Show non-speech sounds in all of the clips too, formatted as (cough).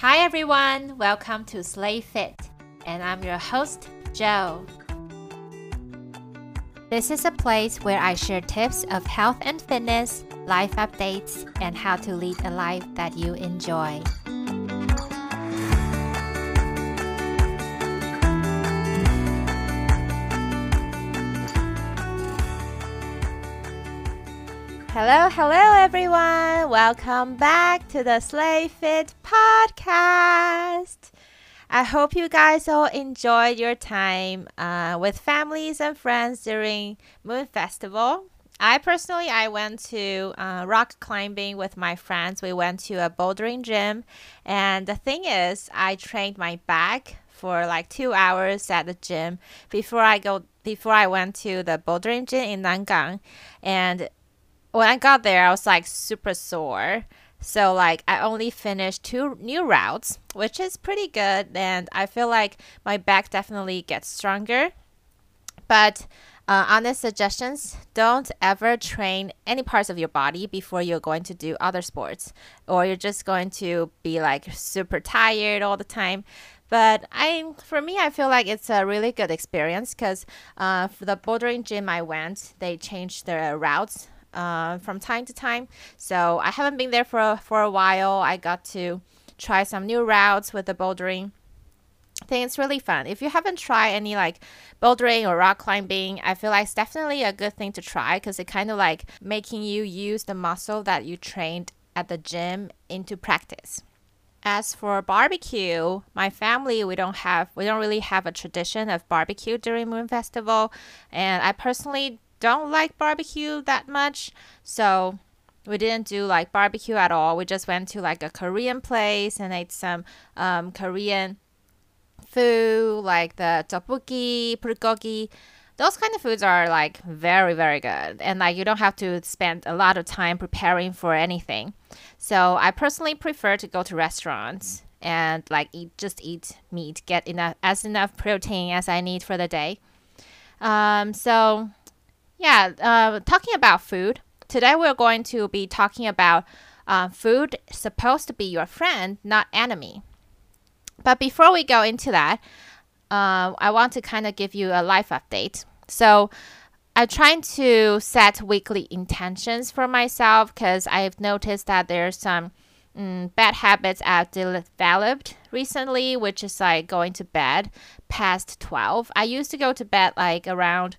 Hi everyone, welcome to Stay Fit, and I'm your host, Jo. This is a place where I share tips of health and fitness, life updates, and how to lead a life that you enjoy. Hello, hello everyone. Welcome back to the Stay Fit podcast. I hope you guys all enjoyed your time uh, with families and friends during Moon Festival. I personally, I went to uh, rock climbing with my friends. We went to a bouldering gym, and the thing is, I trained my back for like two hours at the gym before I go before I went to the bouldering gym in Nangang, and when I got there, I was like super sore. So like I only finished two new routes, which is pretty good, and I feel like my back definitely gets stronger. But uh, honest suggestions: don't ever train any parts of your body before you're going to do other sports, or you're just going to be like super tired all the time. But I, for me, I feel like it's a really good experience because uh, for the bouldering gym I went, they changed their routes uh, from time to time. So I haven't been there for for a while. I got to try some new routes with the bouldering. I think it's really fun. If you haven't tried any like bouldering or rock climbing, I feel like it's definitely a good thing to try because it kind of like making you use the muscle that you trained at the gym into practice. As for barbecue, my family we don't have we don't really have a tradition of barbecue during Moon Festival, and I personally don't like barbecue that much. So we didn't do like barbecue at all. We just went to like a Korean place and ate some um, Korean food like the tteokbokki, bulgogi. Those kind of foods are like very very good and like you don't have to spend a lot of time preparing for anything. So I personally prefer to go to restaurants and like eat just eat meat, get enough as enough protein as I need for the day. Um, so yeah, uh, talking about food, today we're going to be talking about uh, food supposed to be your friend, not enemy. But before we go into that, uh, I want to kind of give you a life update. So I'm trying to set weekly intentions for myself because I've noticed that there's some mm, bad habits I've developed recently, which is like going to bed past 12. I used to go to bed like around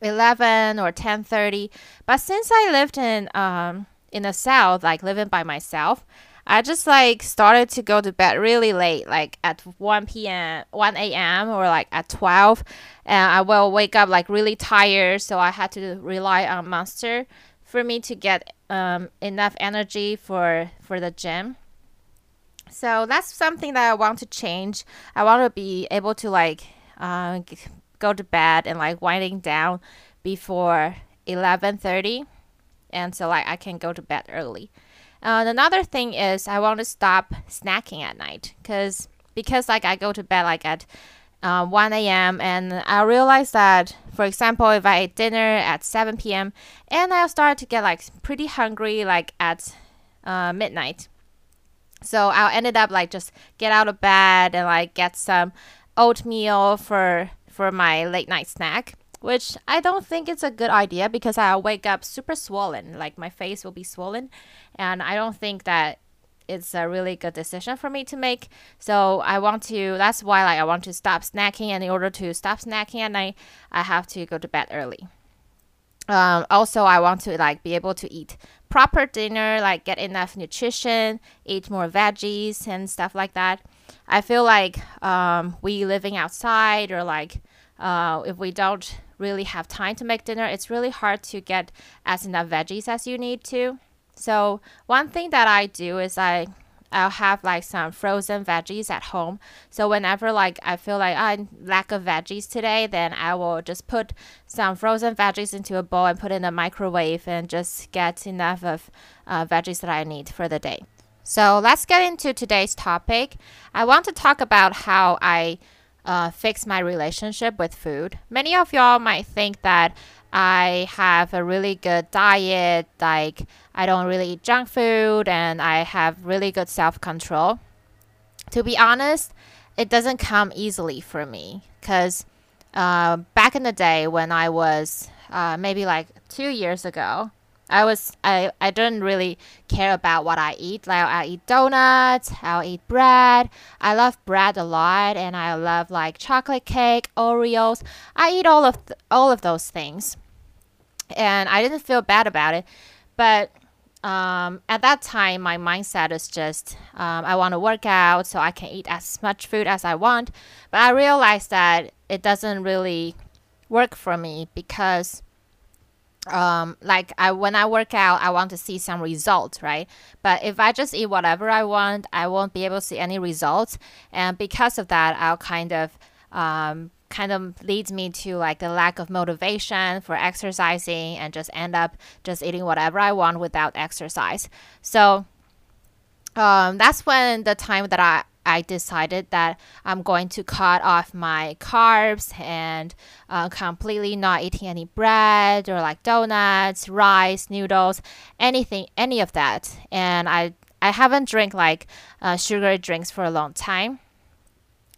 11 or 10:30. But since I lived in um in the south, like living by myself, I just like started to go to bed really late, like at 1 p.m., 1 a.m. or like at 12. And I will wake up like really tired, so I had to rely on Monster for me to get um, enough energy for for the gym. So that's something that I want to change. I want to be able to like uh, go to bed and like winding down before 11:30 and so like I can go to bed early. Uh, another thing is I want to stop snacking at night because because like I go to bed like at uh, 1 a.m. and I realize that for example if I eat dinner at 7 p.m. and I'll start to get like pretty hungry like at uh, midnight. So I'll ended up like just get out of bed and like get some oatmeal for for my late night snack, which I don't think it's a good idea because I'll wake up super swollen, like my face will be swollen, and I don't think that it's a really good decision for me to make. So I want to. That's why like I want to stop snacking, and in order to stop snacking at night, I have to go to bed early. Um, also, I want to like be able to eat proper dinner, like get enough nutrition, eat more veggies and stuff like that. I feel like um, we living outside or like uh, if we don't really have time to make dinner, it's really hard to get as enough veggies as you need to. So one thing that I do is I I'll have like some frozen veggies at home. So whenever like I feel like I lack of veggies today, then I will just put some frozen veggies into a bowl and put in the microwave and just get enough of uh, veggies that I need for the day. So let's get into today's topic. I want to talk about how I uh, fix my relationship with food. Many of y'all might think that I have a really good diet, like I don't really eat junk food and I have really good self control. to be honest, it doesn't come easily for me because uh, back in the day when I was uh, maybe like two years ago, I was I, I didn't really care about what I eat. Like I eat donuts, I'll eat bread. I love bread a lot, and I love like chocolate cake, Oreos. I eat all of th- all of those things, and I didn't feel bad about it. But um, at that time, my mindset is just um, I want to work out so I can eat as much food as I want. But I realized that it doesn't really work for me because um, like I when I work out, I want to see some results, right? But if I just eat whatever I want, I won't be able to see any results, and because of that, I'll kind of um, kind of leads me to like the lack of motivation for exercising and just end up just eating whatever I want without exercise. So um, that's when the time that I I decided that I'm going to cut off my carbs and uh, completely not eating any bread or like donuts, rice, noodles, anything, any of that. And I I haven't drank like uh, sugar drinks for a long time,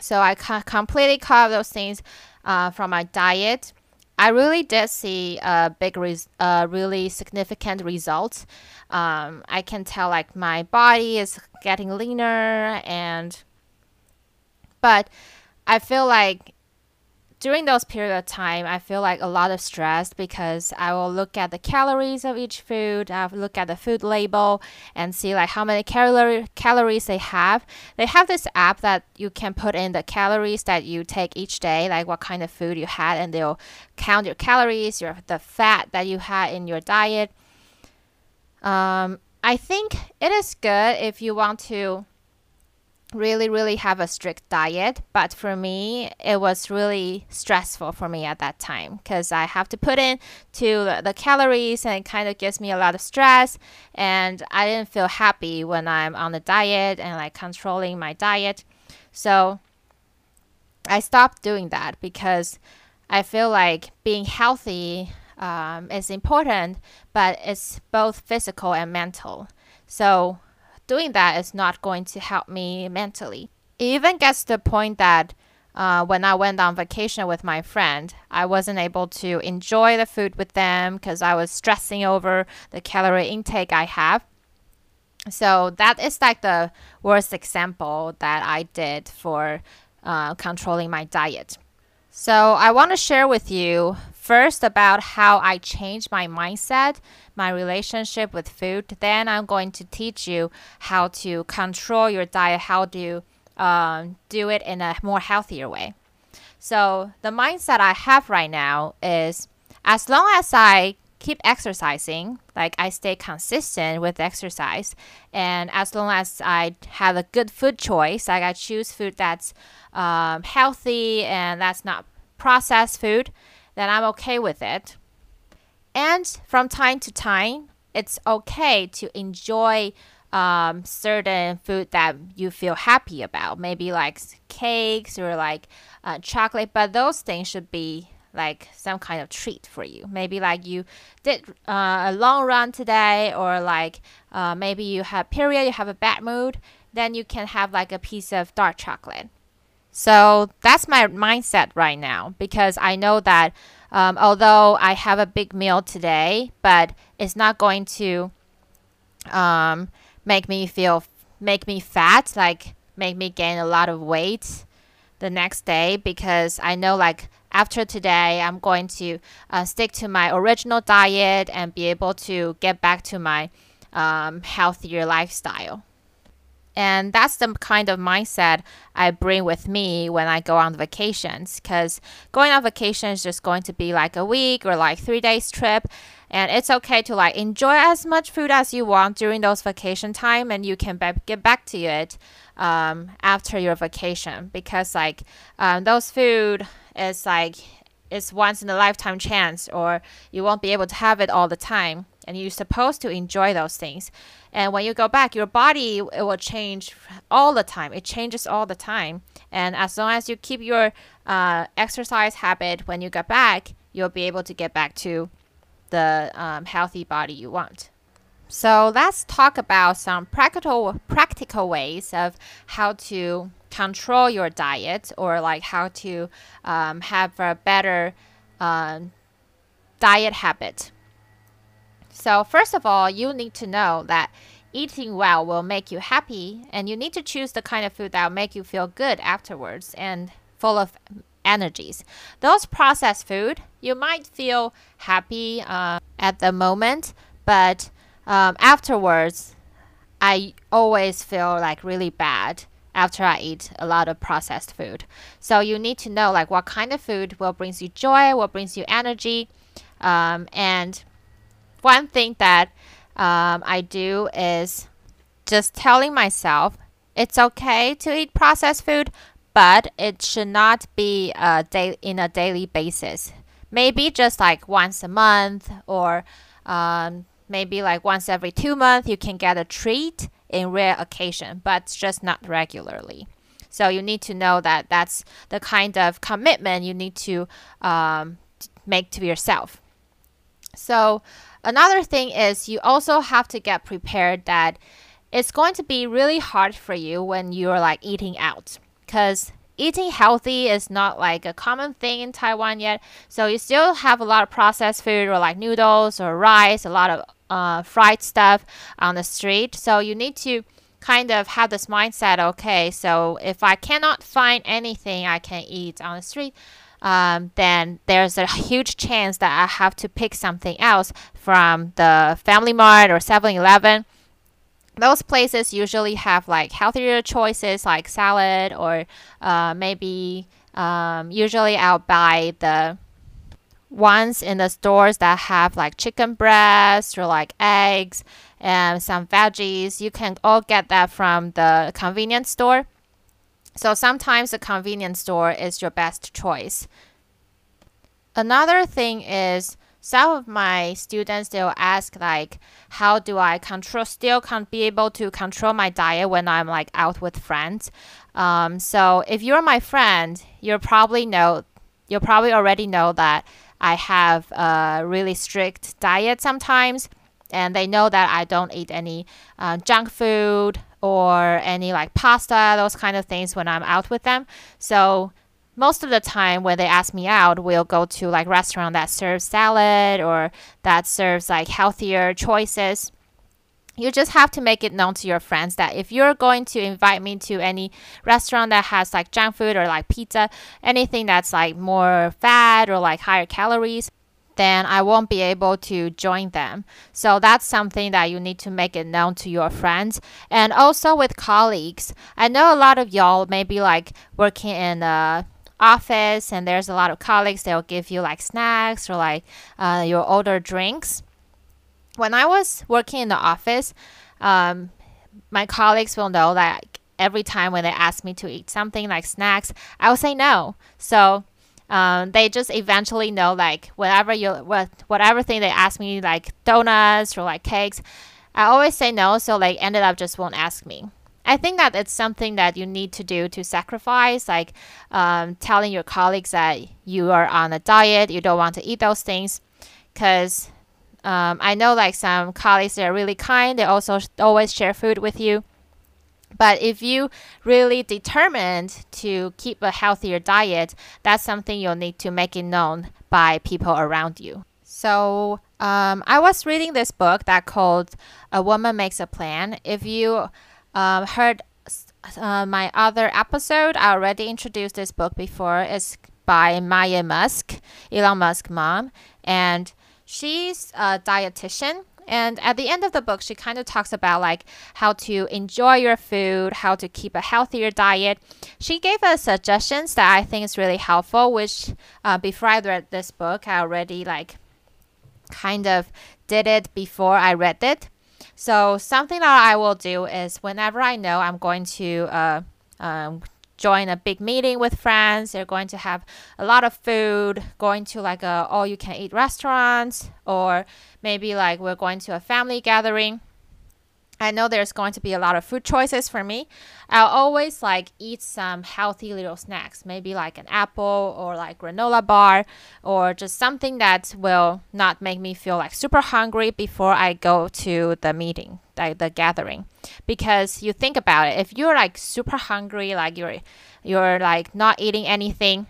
so I completely cut off those things uh, from my diet. I really did see a big, res- really significant results. Um, I can tell like my body is getting leaner and, but I feel like during those period of time, I feel like a lot of stress because I will look at the calories of each food. I will look at the food label and see like how many calorie calories they have. They have this app that you can put in the calories that you take each day, like what kind of food you had, and they'll count your calories, your the fat that you had in your diet. Um, I think it is good if you want to really really have a strict diet but for me it was really stressful for me at that time because i have to put in to the, calories and it kind of gives me a lot of stress. And i didn't feel happy when i'm on the diet and like controlling my diet. So i stopped doing that because i feel like being healthy um, is important but it's both physical and mental. So doing that is not going to help me mentally. It even gets to the point that uh, when I went on vacation with my friend, I wasn't able to enjoy the food with them because I was stressing over the calorie intake I have. So that is like the worst example that I did for uh, controlling my diet. So I want to share with you first about how I changed my mindset, my relationship with food. Then I'm going to teach you how to control your diet, how to um, do it in a more healthier way. So the mindset I have right now is as long as I keep exercising, like I stay consistent with exercise, and as long as I have a good food choice, like I choose food that's um, healthy and that's not processed food, then I'm okay with it. And from time to time, it's okay to enjoy um, certain food that you feel happy about, maybe like cakes or like uh, chocolate, but those things should be like some kind of treat for you. Maybe like you did uh, a long run today, or like uh, maybe you have period, you have a bad mood, then you can have like a piece of dark chocolate. So that's my mindset right now because I know that um, although I have a big meal today, but it's not going to um, make me feel make me fat, like make me gain a lot of weight the next day because I know like after today I'm going to uh, stick to my original diet and be able to get back to my um, healthier lifestyle. And that's the kind of mindset I bring with me when I go on vacations. Because going on vacation is just going to be like a week or like three days trip. And it's okay to like enjoy as much food as you want during those vacation time, and you can be- get back to it um, after your vacation because like um, those food is like it's once in a lifetime chance, or you won't be able to have it all the time and you're supposed to enjoy those things. And when you go back, your body it will change all the time. It changes all the time. And as long as you keep your uh, exercise habit when you get back, you'll be able to get back to the um, healthy body you want. So let's talk about some practical practical ways of how to control your diet or like how to um, have a better uh, diet habit. So first of all, you need to know that eating well will make you happy, and you need to choose the kind of food that will make you feel good afterwards and full of energies. Those processed food, you might feel happy uh, at the moment, but um, afterwards, I always feel like really bad after I eat a lot of processed food. So you need to know like what kind of food will brings you joy, what brings you energy, um, and one thing that um, I do is just telling myself it's okay to eat processed food, but it should not be a day in a daily basis. Maybe just like once a month or um, maybe like once every two months you can get a treat in rare occasion, but just not regularly. So you need to know that that's the kind of commitment you need to um, make to yourself. So another thing is you also have to get prepared that it's going to be really hard for you when you're like eating out because eating healthy is not like a common thing in Taiwan yet. So you still have a lot of processed food or like noodles or rice, a lot of uh, fried stuff on the street. So you need to kind of have this mindset okay, so if I cannot find anything I can eat on the street, um, then there's a huge chance that I have to pick something else from the Family Mart or 7 Eleven those places usually have like healthier choices like salad or uh, maybe um, usually I'll buy the ones in the stores that have like chicken breast or like eggs and some veggies. You can all get that from the convenience store. So sometimes the convenience store is your best choice. Another thing is some of my students they'll ask like how do i control still can't be able to control my diet when i'm like out with friends um, so if you're my friend you'll probably know you'll probably already know that i have a really strict diet sometimes and they know that i don't eat any uh, junk food or any like pasta those kind of things when i'm out with them so most of the time when they ask me out, we'll go to like restaurant that serves salad or that serves like healthier choices. You just have to make it known to your friends that if you're going to invite me to any restaurant that has like junk food or like pizza, anything that's like more fat or like higher calories, then I won't be able to join them. So that's something that you need to make it known to your friends and also with colleagues. I know a lot of y'all may be like working in a office and there's a lot of colleagues they'll give you like snacks or like uh, your order drinks when i was working in the office um, my colleagues will know that every time when they ask me to eat something like snacks i will say no so um, they just eventually know like whatever you what whatever thing they ask me like donuts or like cakes i always say no so like ended up just won't ask me I think that it's something that you need to do to sacrifice, like um, telling your colleagues that you are on a diet, you don't want to eat those things, because um, I know like some colleagues they are really kind. They also always share food with you. But if you really determined to keep a healthier diet, that's something you'll need to make it known by people around you. So um, I was reading this book that called A Woman Makes a Plan. If you um, heard uh, my other episode, I already introduced this book before. It's by Maya Musk, Elon Musk mom, and she's a dietitian. And at the end of the book, she kind of talks about like how to enjoy your food, how to keep a healthier diet. She gave us suggestions that I think is really helpful. Which uh, before I read this book, I already like kind of did it before I read it. So something that I will do is whenever I know I'm going to uh, um, join a big meeting with friends, they're going to have a lot of food, going to like a all you can eat restaurants, or maybe like we're going to a family gathering. I know there's going to be a lot of food choices for me. I'll always like eat some healthy little snacks, maybe like an apple or like granola bar or just something that will not make me feel like super hungry before I go to the meeting, like the gathering. Because you think about it, if you're like super hungry, like you're you're like not eating anything,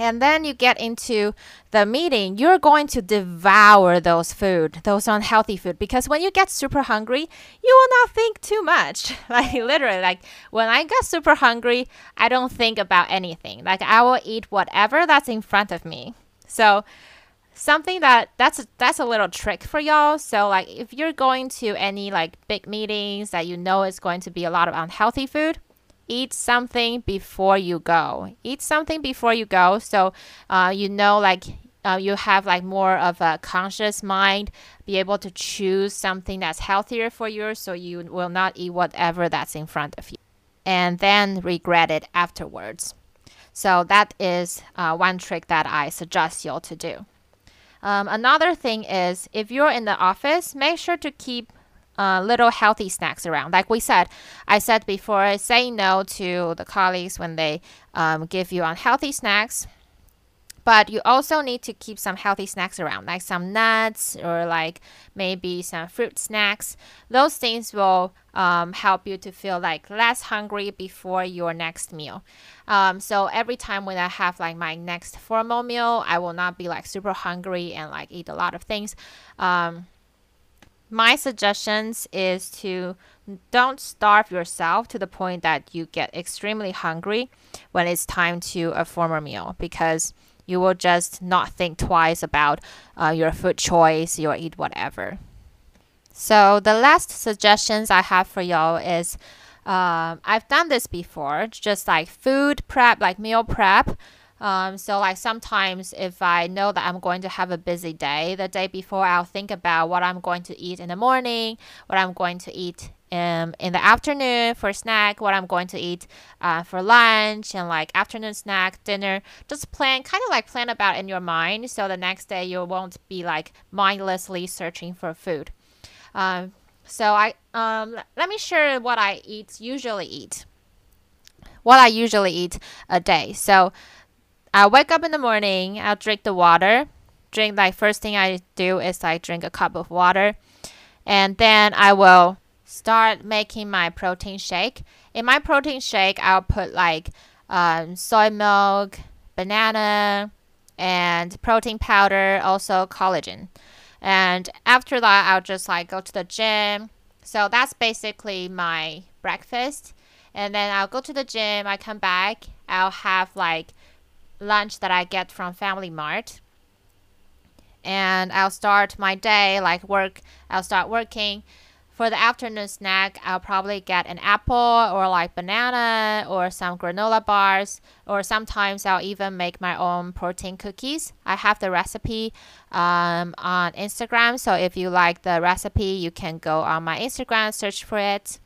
and then you get into the meeting, you're going to devour those food, those unhealthy food. Because when you get super hungry, you will not think too much. (laughs) Like literally, like when I get super hungry, I don't think about anything. Like I will eat whatever that's in front of me. So something that that's that's a little trick for y'all. So like if you're going to any like big meetings that you know is going to be a lot of unhealthy food, eat something before you go. Eat something before you go, so uh, you know, like uh, you have like more of a conscious mind, be able to choose something that's healthier for you, so you will not eat whatever that's in front of you, and then regret it afterwards. So that is uh, one trick that I suggest you all to do. Um, another thing is if you're in the office, make sure to keep uh, little healthy snacks around. Like we said, I said before, say no to the colleagues when they um, give you unhealthy snacks. But you also need to keep some healthy snacks around, like some nuts or like maybe some fruit snacks. Those things will um, help you to feel like less hungry before your next meal. Um, so every time when I have like my next formal meal, I will not be like super hungry and like eat a lot of things. Um, my suggestions is to don't starve yourself to the point that you get extremely hungry when it's time to a formal meal because you will just not think twice about uh, your food choice you'll eat whatever. So the last suggestions i have for y'all is um, i've done this before just like food prep like meal prep um, so like sometimes if I know that I'm going to have a busy day, the day before I'll think about what I'm going to eat in the morning, what I'm going to eat um, in the afternoon for snack, what I'm going to eat uh, for lunch, and like afternoon snack, dinner. Just plan, kind of like plan about in your mind, so the next day you won't be like mindlessly searching for food. Um, so I um, let me share what I eat usually eat. What I usually eat a day. So I wake up in the morning, I'll drink the water. Drink like first thing I do is I drink a cup of water. And then I will start making my protein shake. In my protein shake, I'll put like um, soy milk, banana, and protein powder, also collagen. And after that, I'll just like go to the gym. So that's basically my breakfast. And then I'll go to the gym, I come back, I'll have like lunch that I get from Family Mart. And I'll start my day like work. I'll start working. For the afternoon snack, I'll probably get an apple or like banana or some granola bars, or sometimes I'll even make my own protein cookies. I have the recipe um, on Instagram, so if you like the recipe, you can go on my Instagram, search for it.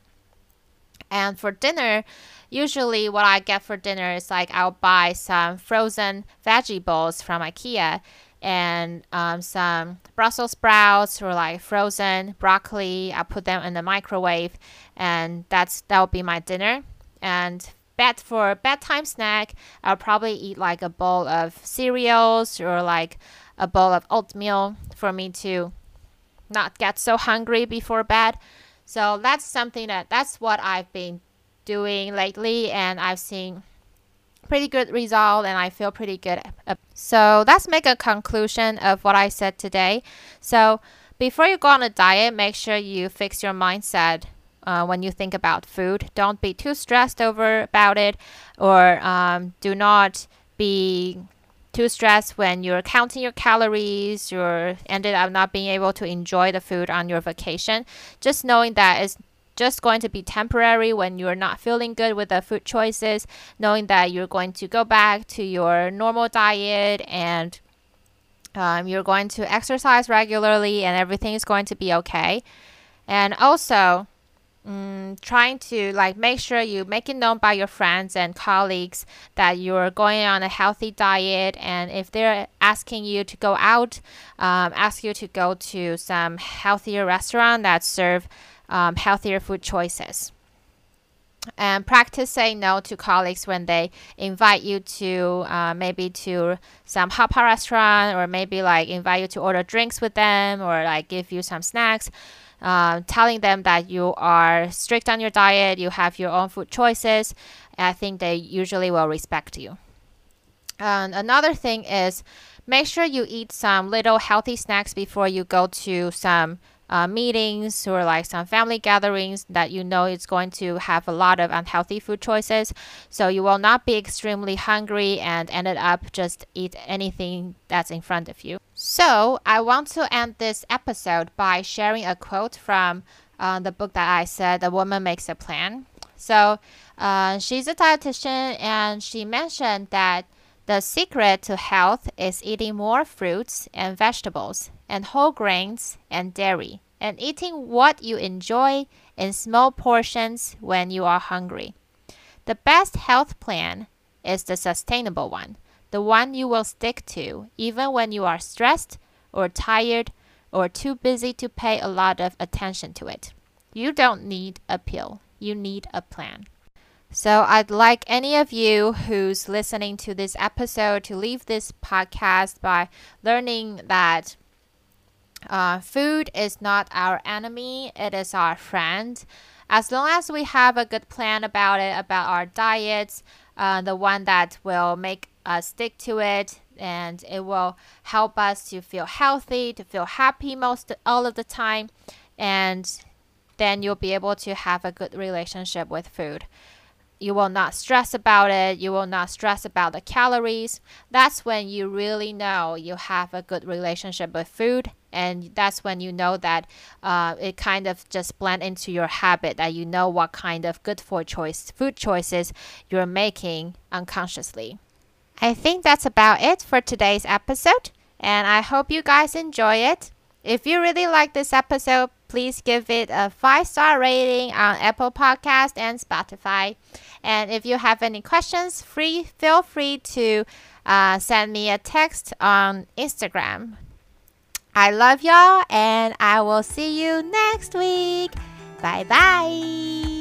And for dinner, usually what I get for dinner is like I'll buy some frozen veggie bowls from IKEA and um, some Brussels sprouts or like frozen broccoli. I put them in the microwave, and that's that will be my dinner. And bed for bedtime snack, I'll probably eat like a bowl of cereals or like a bowl of oatmeal for me to not get so hungry before bed. So that's something that that's what I've been doing lately and I've seen pretty good result and I feel pretty good. So let's make a conclusion of what I said today. So before you go on a diet, make sure you fix your mindset uh, when you think about food. Don't be too stressed over about it, or um, do not be too stressed when you're counting your calories or ended up not being able to enjoy the food on your vacation. Just knowing that it's just going to be temporary when you're not feeling good with the food choices, knowing that you're going to go back to your normal diet and um, you're going to exercise regularly and everything is going to be okay. And also, mm, trying to like make sure you make it known by your friends and colleagues that you're going on a healthy diet. And if they're asking you to go out um, ask you to go to some healthier restaurant that serve um, healthier food choices. And practice saying no to colleagues when they invite you to uh, maybe to some pot restaurant or maybe like invite you to order drinks with them or like give you some snacks uh, telling them that you are strict on your diet you have your own food choices i think they usually will respect you. And another thing is make sure you eat some little healthy snacks before you go to some uh, meetings or like some family gatherings that you know it's going to have a lot of unhealthy food choices. So you will not be extremely hungry and ended up just eat anything that's in front of you. So I want to end this episode by sharing a quote from uh, the book that I said, The Woman Makes a Plan. So uh, she's a dietitian and she mentioned that the secret to health is eating more fruits and vegetables and whole grains and dairy, and eating what you enjoy in small portions when you are hungry. The best health plan is the sustainable one, the one you will stick to even when you are stressed or tired or too busy to pay a lot of attention to it. You don't need a pill, you need a plan. So I'd like any of you who's listening to this episode to leave this podcast by learning that uh, food is not our enemy, it is our friend. As long as we have a good plan about it, about our diets, uh, the one that will make us stick to it, and it will help us to feel healthy, to feel happy most all of the time, and then you'll be able to have a good relationship with food. You will not stress about it. You will not stress about the calories. That's when you really know you have a good relationship with food. And that's when you know that uh, it kind of just blend into your habit that you know what kind of good for choice food choices you're making unconsciously. I think that's about it for today's episode, and I hope you guys enjoy it. If you really like this episode, please give it a five star rating on Apple Podcast and Spotify. And if you have any questions, free feel free to uh, send me a text on Instagram. I love y'all, and I will see you next week. Bye bye.